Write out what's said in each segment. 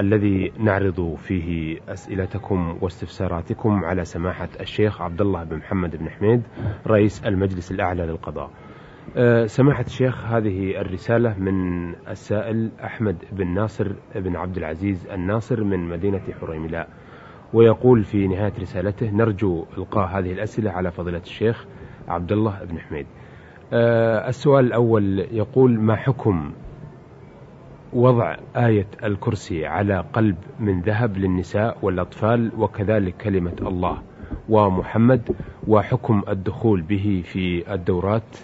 الذي نعرض فيه أسئلتكم واستفساراتكم على سماحة الشيخ عبد الله بن محمد بن حميد رئيس المجلس الأعلى للقضاء. أه سماحة الشيخ هذه الرسالة من السائل أحمد بن ناصر بن عبد العزيز الناصر من مدينة حريملاء ويقول في نهاية رسالته نرجو إلقاء هذه الأسئلة على فضيلة الشيخ عبد الله بن حميد أه السؤال الأول يقول ما حكم وضع آية الكرسي على قلب من ذهب للنساء والأطفال وكذلك كلمة الله ومحمد وحكم الدخول به في الدورات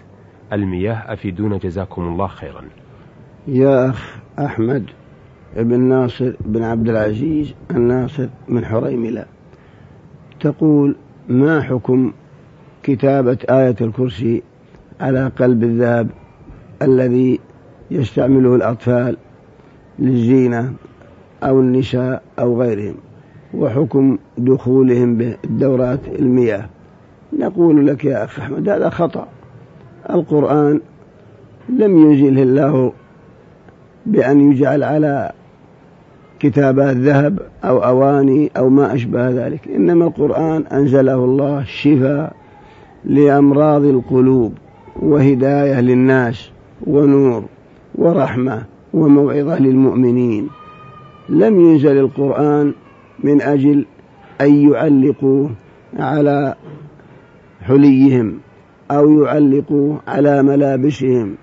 المياه. أفيدونا جزاكم الله خيرا. يا أخ أحمد بن ناصر بن عبد العزيز الناصر من حريملة تقول ما حكم كتابة آية الكرسي على قلب الذهب الذي يستعمله الأطفال للزينة أو النساء أو غيرهم وحكم دخولهم بالدورات المياه. نقول لك يا أخ أحمد هذا خطأ. القرآن لم ينزله الله بأن يجعل على كتابات ذهب أو أواني أو ما أشبه ذلك إنما القرآن أنزله الله شفاء لأمراض القلوب وهداية للناس ونور ورحمة. وموعظة للمؤمنين. لم ينزل القرآن من أجل أن يعلقوا على حليهم أو يعلقوا على ملابسهم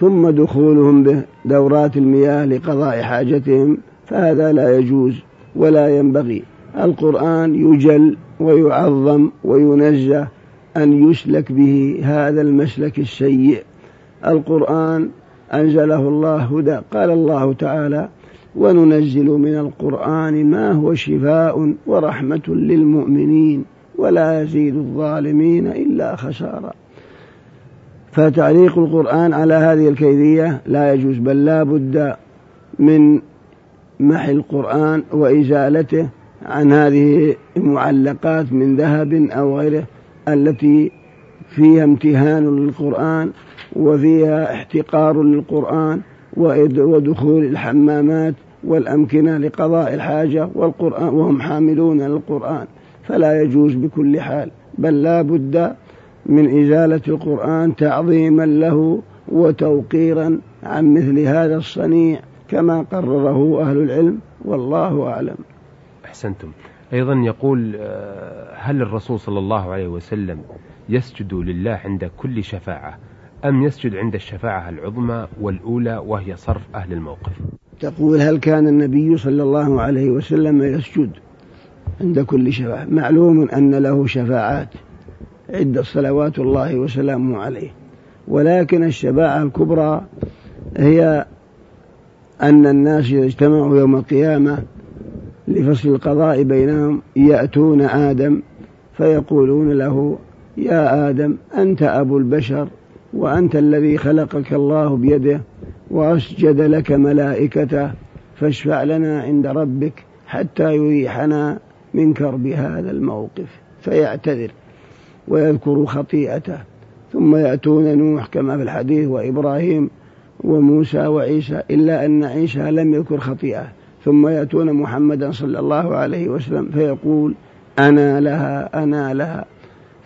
ثم دخولهم بدورات المياه لقضاء حاجتهم فهذا لا يجوز ولا ينبغي. القرآن يجل ويعظم وينزه أن يسلك به هذا المسلك السيء. القرآن أنزله الله هدى. قال الله تعالى وننزل من القرآن ما هو شفاء ورحمة للمؤمنين ولا يزيد الظالمين إلا خسارا فتعليق القرآن على هذه الكيفية لا يجوز بل لا بد من محي القرآن وإزالته عن هذه المعلقات من ذهب أو غيره التي فيها امتهان للقرآن. وفيها احتقار للقرآن ودخول الحمامات والأمكنة لقضاء الحاجة والقرآن وهم حاملون للقرآن. فلا يجوز بكل حال بل لا بد من إزالة القرآن تعظيما له وتوقيرا عن مثل هذا الصنيع كما قرره أهل العلم والله أعلم. أحسنتم. أيضا يقول هل الرسول صلى الله عليه وسلم يسجد لله عند كل شفاعة؟ أم يسجد عند الشفاعة العظمى والأولى وهي صرف أهل الموقف؟ تقول هل كان النبي صلى الله عليه وسلم يسجد عند كل شفاعة؟ معلوم أن له شفاعات عدة صلوات الله وسلامه عليه ولكن الشفاعة الكبرى هي أن الناس إذا اجتمعوا يوم القيامة لفصل القضاء بينهم يأتون آدم فيقولون له يا آدم أنت أبو البشر وأنت الذي خلقك الله بيده وأسجد لك ملائكته فاشفع لنا عند ربك حتى يريحنا من كرب هذا الموقف. فيعتذر ويذكر خطيئته. ثم يأتون نوح كما في الحديث وإبراهيم وموسى وعيسى إلا أن عيسى لم يذكر خطيئة. ثم يأتون محمدا صلى الله عليه وسلم فيقول أنا لها أنا لها.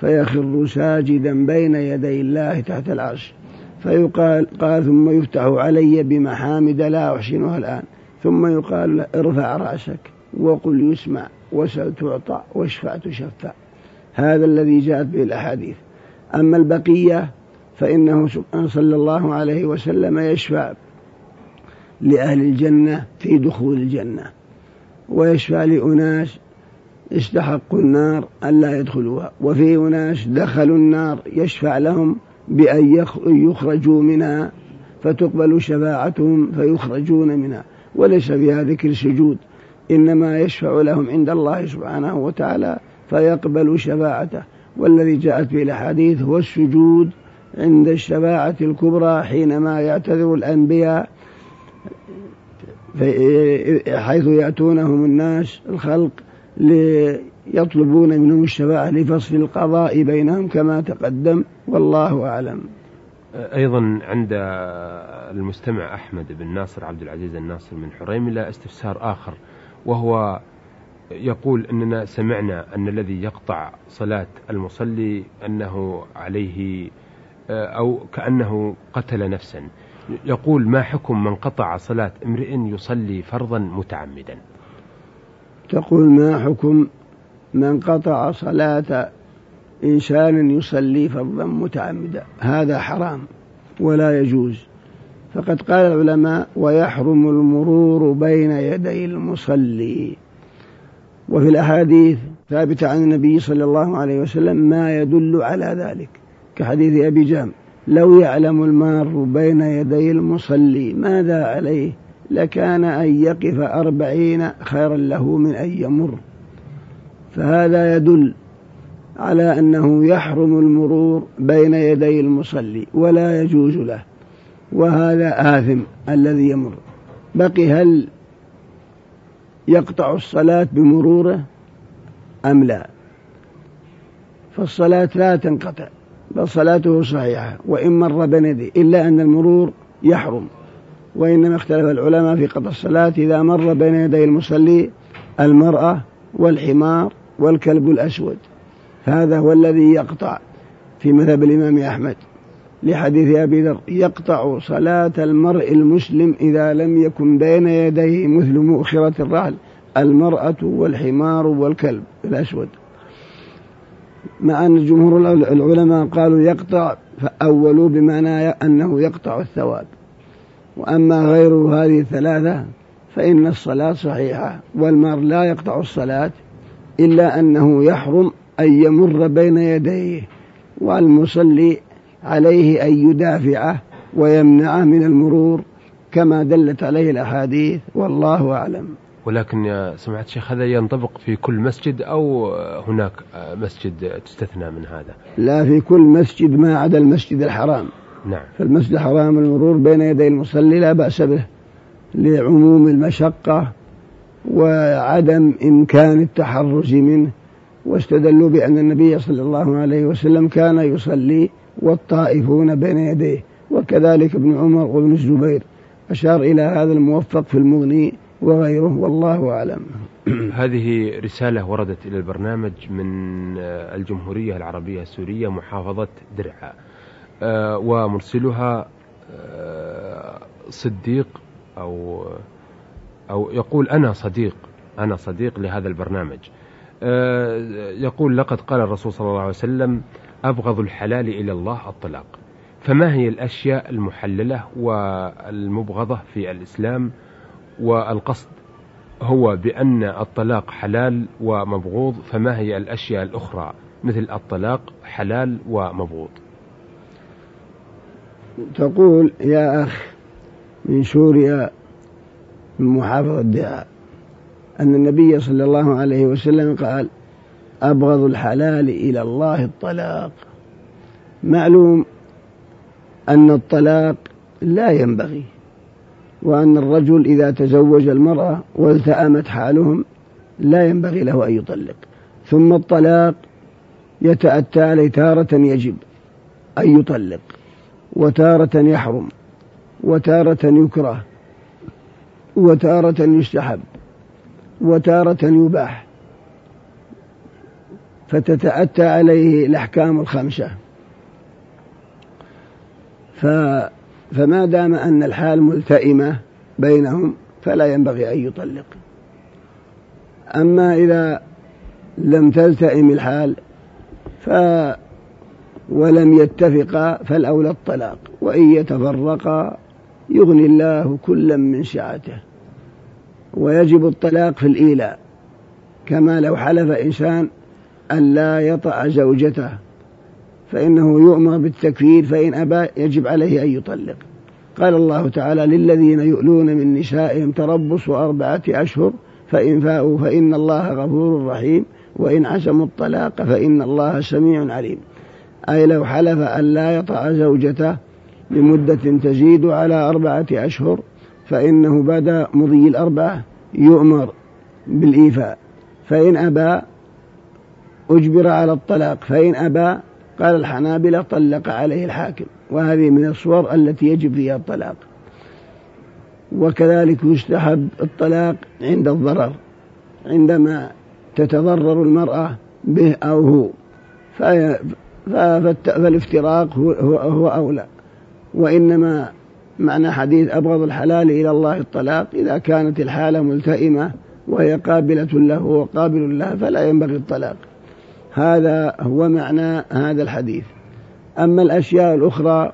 فيخر ساجدا بين يدي الله تحت العرش. فيقال قال ثم يفتح علي بمحامد لا أحسنها الآن. ثم يقال ارفع رأسك وقل يسمع وسل تعطى واشفع تشفع هذا الذي جاءت به الأحاديث. أما البقية فإنه صلى الله عليه وسلم يشفع لأهل الجنة في دخول الجنة ويشفع لأناس استحقوا النار ألا يدخلوها. وفي أناس دخلوا النار يشفع لهم بأن يخرجوا منها فتقبل شفاعتهم فيخرجون منها. وليس فيها ذكر سجود إنما يشفع لهم عند الله سبحانه وتعالى فيقبل شفاعته. والذي جاءت به الأحاديث هو السجود عند الشفاعة الكبرى حينما يعتذر الأنبياء حيث يأتونهم الناس الخلق ليطلبون منهم الشفاعة لفصل القضاء بينهم كما تقدم والله أعلم. أيضا عند المستمع أحمد بن ناصر عبد العزيز الناصر من حريملة استفسار آخر وهو يقول أننا سمعنا أن الذي يقطع صلاة المصلي أنه عليه أو كأنه قتل نفسا. يقول ما حكم من قطع صلاة امرئ يصلي فرضا متعمدا؟ تقول ما حكم من قطع صلاة إنسان يصلي فرضا متعمدا. هذا حرام ولا يجوز. فقد قال العلماء ويحرم المرور بين يدي المصلي. وفي الأحاديث ثابتة عن النبي صلى الله عليه وسلم ما يدل على ذلك كحديث أبي جام لو يعلم المار بين يدي المصلي ماذا عليه؟ لكان أن يقف أربعين خيرا له من أن يمر. فهذا يدل على أنه يحرم المرور بين يدي المصلي ولا يجوز له وهذا آثم الذي يمر. بقي هل يقطع الصلاة بمروره أم لا؟ فالصلاة لا تنقطع بل صلاته صحيحة وإن مر بين يديه إلا أن المرور يحرم. وإنما اختلف العلماء في قطع الصلاة إذا مر بين يدي المصلي المرأة والحمار والكلب الأسود. هذا هو الذي يقطع في مذهب الإمام أحمد. لحديث أبي ذر يقطع صلاة المرء المسلم إذا لم يكن بين يديه مثل مؤخرة الرحل المرأة والحمار والكلب الأسود. مع أن جمهور العلماء قالوا يقطع فأولوا بمعنى أنه يقطع الثواب. وأما غير هذه الثلاثة فإن الصلاة صحيحة والمار لا يقطع الصلاة إلا أنه يحرم أن يمر بين يديه والمصلي عليه أن يدافعه ويمنعه من المرور كما دلت عليه الأحاديث والله أعلم. ولكن يا سمعت شيخ هذا ينطبق في كل مسجد أو هناك مسجد تستثنى من هذا؟ لا في كل مسجد ما عدا المسجد الحرام. نعم. فالمسجد الحرام المرور بين يدي المصلي لا بأس به لعموم المشقة وعدم إمكان التحرز منه واستدلوا بأن النبي صلى الله عليه وسلم كان يصلي والطائفون بين يديه وكذلك ابن عمر وابن الزبير أشار إلى هذا الموفق في المغني وغيره والله أعلم. هذه رسالة وردت إلى البرنامج من الجمهورية العربية السورية محافظة درعا. ومرسلها آه، صديق أو أو يقول أنا صديق أنا صديق لهذا البرنامج. آه، يقول لقد قال الرسول صلى الله عليه وسلم أبغض الحلال إلى الله الطلاق. فما هي الأشياء المحللة والمبغضة في الإسلام؟ والقصد هو بأن الطلاق حلال ومبغوض فما هي الأشياء الأخرى؟ مثل الطلاق حلال ومبغوض. تقول يا أخ من سوريا من محافظة دعاء أن النبي صلى الله عليه وسلم قال أبغض الحلال إلى الله الطلاق. معلوم أن الطلاق لا ينبغي وأن الرجل إذا تزوج المرأة والتأمت حالهم لا ينبغي له أن يطلق. ثم الطلاق يتأتى عليه تارة يجب أن يطلق. وتارة يحرم وتارة يكره وتارة يستحب وتارة يباح. فتتأتى عليه الأحكام الخمسة. ف فما دام أن الحال ملتئمة بينهم فلا ينبغي أن يطلق. أما إذا لم تلتئم الحال ف ولم يتفقا فالأولى الطلاق وإن يتفرقا يغني الله كلا من سعته ويجب الطلاق في الإيلاء كما لو حلف إنسان أن لا يطع زوجته فإنه يؤمر بالتكفير فإن أبى يجب عليه أن يطلق. قال الله تعالى للذين يؤلون من نسائهم تربص أربعة أشهر فإن فاءوا فإن الله غفور رحيم وإن عزموا الطلاق فإن الله سميع عليم. أي لو حلف أن لا يطع زوجته لمدة تزيد على أربعة أشهر فإنه بعد مضي الأربعة يؤمر بالإيفاء. فإن أبى أجبر على الطلاق فإن أبى قال الحنابلة طلق عليه الحاكم. وهذه من الصور التي يجب فيها الطلاق. وكذلك يستحب الطلاق عند الضرر عندما تتضرر المرأة به أو هو. فالافتراق هو, هو أولى. وإنما معنى حديث أبغض الحلال إلى الله الطلاق إذا كانت الحالة ملتئمة وهي قابلة له وقابل لها فلا ينبغي الطلاق. هذا هو معنى هذا الحديث. أما الأشياء الأخرى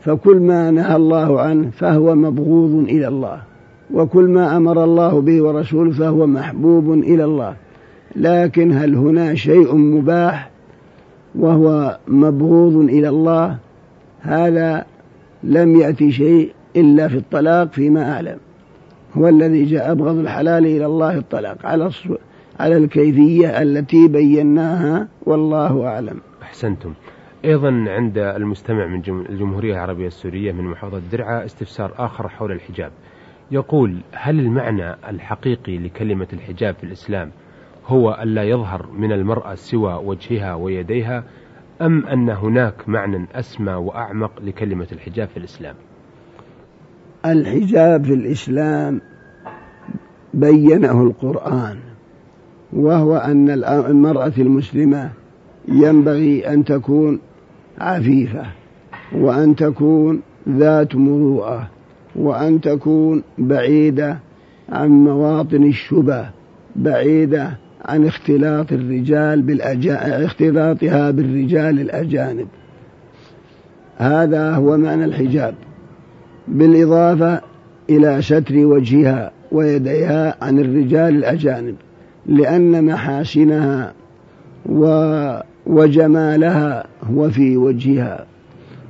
فكل ما نهى الله عنه فهو مبغوض إلى الله وكل ما أمر الله به ورسوله فهو محبوب إلى الله. لكن هل هنا شيء مباح وهو مبغوض إلى الله؟ هذا لم يأتي شيء إلا في الطلاق فيما أعلم. هو الذي جاء أبغض الحلال إلى الله الطلاق على على الكيفية التي بيناها والله أعلم. أحسنتم. أيضا عند المستمع من الجمهورية العربية السورية من محافظة درعا استفسار آخر حول الحجاب. يقول هل المعنى الحقيقي لكلمة الحجاب في الإسلام هو ألا يظهر من المرأة سوى وجهها ويديها أم أن هناك معنى أسمى وأعمق لكلمة الحجاب في الإسلام؟ الحجاب في الإسلام بينه القرآن وهو أن المرأة المسلمة ينبغي أن تكون عفيفة وأن تكون ذات مروءة وأن تكون بعيدة عن مواطن الشبه بعيدة عن اختلاط الرجال بالأجانب اختلاطها بالرجال الأجانب. هذا هو معنى الحجاب. بالإضافة إلى ستر وجهها ويديها عن الرجال الأجانب لأن محاسنها وجمالها هو في وجهها.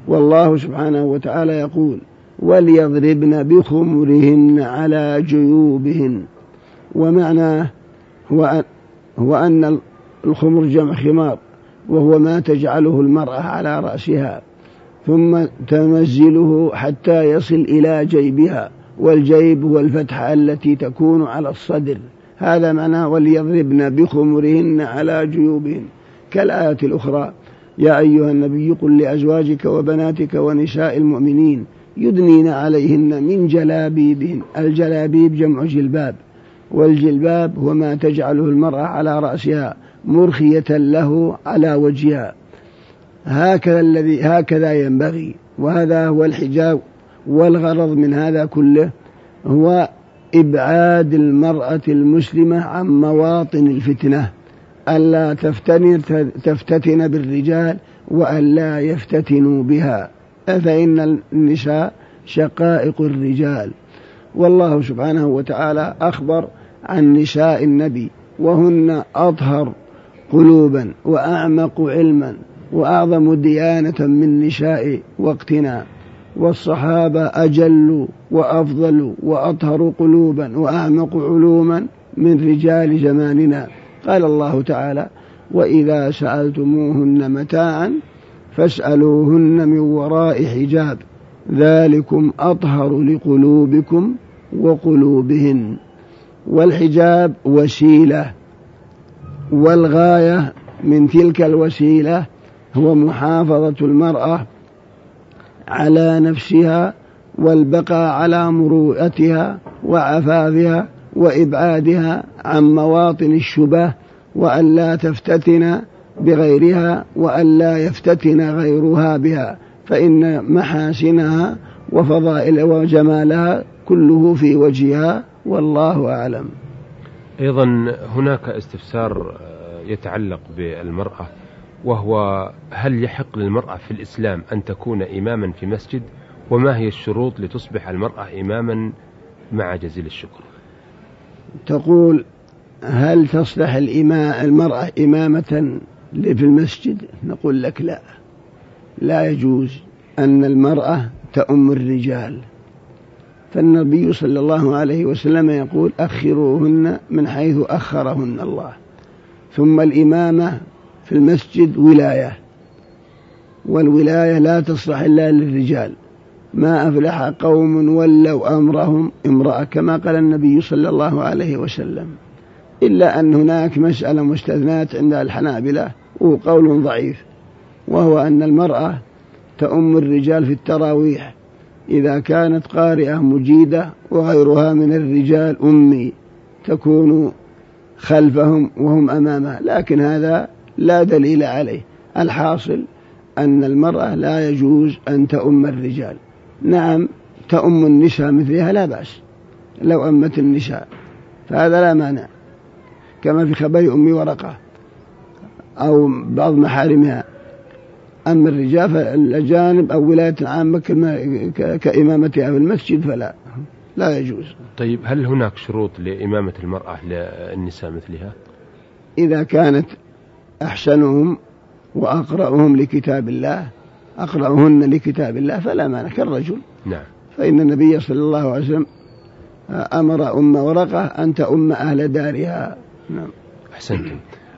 والله سبحانه وتعالى يقول وليضربن بخمرهن على جيوبهن ومعناه هو هو أن الخمر جمع خمار وهو ما تجعله المرأة على رأسها ثم تنزله حتى يصل إلى جيبها والجيب هو الفتحة التي تكون على الصدر. هذا معناه وليضربن بخمرهن على جيوبهن. كالآية الأخرى يا أيها النبي قل لأزواجك وبناتك ونساء المؤمنين يدنين عليهن من جلابيبهن. الجلابيب جمع جلباب. والجلباب هو ما تجعله المرأة على رأسها مرخية له على وجهها. هكذا الذي هكذا ينبغي. وهذا هو الحجاب والغرض من هذا كله هو إبعاد المرأة المسلمة عن مواطن الفتنة. ألا تفتن تفتتن بالرجال وألا يفتتنوا بها. فإن النساء شقائق الرجال. والله سبحانه وتعالى أخبر عن نساء النبي وهن أطهر قلوبا وأعمق علما وأعظم ديانة من نساء وقتنا. والصحابة أجل وأفضل وأطهر قلوبا وأعمق علوما من رجال زماننا. قال الله تعالى وإذا سألتموهن متاعا فاسألوهن من وراء حجاب ذلكم أطهر لقلوبكم وقلوبهن. والحجاب وسيلة والغاية من تلك الوسيلة هو محافظة المرأة على نفسها والبقاء على مروءتها وعفافها وإبعادها عن مواطن الشبه وأن لا تفتتن بغيرها وأن لا يفتتن غيرها بها فإن محاسنها وفضائل وجمالها كله في وجهها والله أعلم. أيضا هناك استفسار يتعلق بالمرأة وهو هل يحق للمرأة في الإسلام أن تكون إماما في مسجد؟ وما هي الشروط لتصبح المرأة إماما مع جزيل الشكر؟ تقول هل تصلح المرأة إمامة في المسجد؟ نقول لك لا. لا يجوز أن المرأة تؤم الرجال. فالنبي صلى الله عليه وسلم يقول أخروهن من حيث أخرهن الله. ثم الإمامة في المسجد ولاية. والولاية لا تصلح إلا للرجال. ما أفلح قوم ولوا أمرهم امرأة كما قال النبي صلى الله عليه وسلم. إلا أن هناك مسألة مستثنات عند الحنابلة وقول ضعيف وهو أن المرأة تؤم الرجال في التراويح. إذا كانت قارئة مجيدة وغيرها من الرجال أمي تكون خلفهم وهم أمامها لكن هذا لا دليل عليه. الحاصل أن المرأة لا يجوز أن تؤم الرجال. نعم تؤم النساء مثلها لا بأس لو أمت النساء فهذا لا مانع. كما في خبر أم ورقة أو بعض محارمها. أما الرجال فالأجانب أو ولاية عامة كإمامتها في المسجد فلا لا يجوز. طيب هل هناك شروط لإمامة المرأة للنساء مثلها؟ إذا كانت أحسنهم وأقرأهم لكتاب الله أقرأهن لكتاب الله فلا مانع كالرجل. نعم. فإن النبي صلى الله عليه وسلم أمر أم ورقة أن تؤم أهل دارها. نعم. أحسنتم.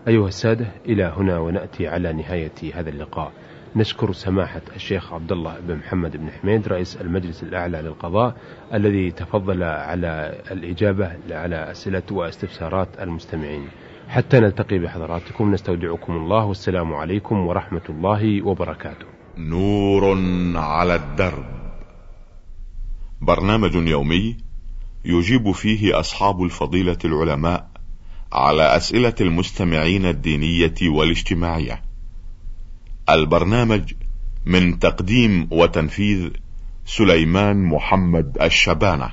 أيها السادة إلى هنا ونأتي على نهاية هذا اللقاء. نشكر سماحة الشيخ عبد الله بن محمد بن حميد رئيس المجلس الأعلى للقضاء الذي تفضل على الإجابة على أسئلة واستفسارات المستمعين. حتى نلتقي بحضراتكم نستودعكم الله والسلام عليكم ورحمة الله وبركاته. نور على الدرب. برنامج يومي يجيب فيه أصحاب الفضيلة العلماء على أسئلة المستمعين الدينية والاجتماعية. البرنامج من تقديم وتنفيذ سليمان محمد الشبانة.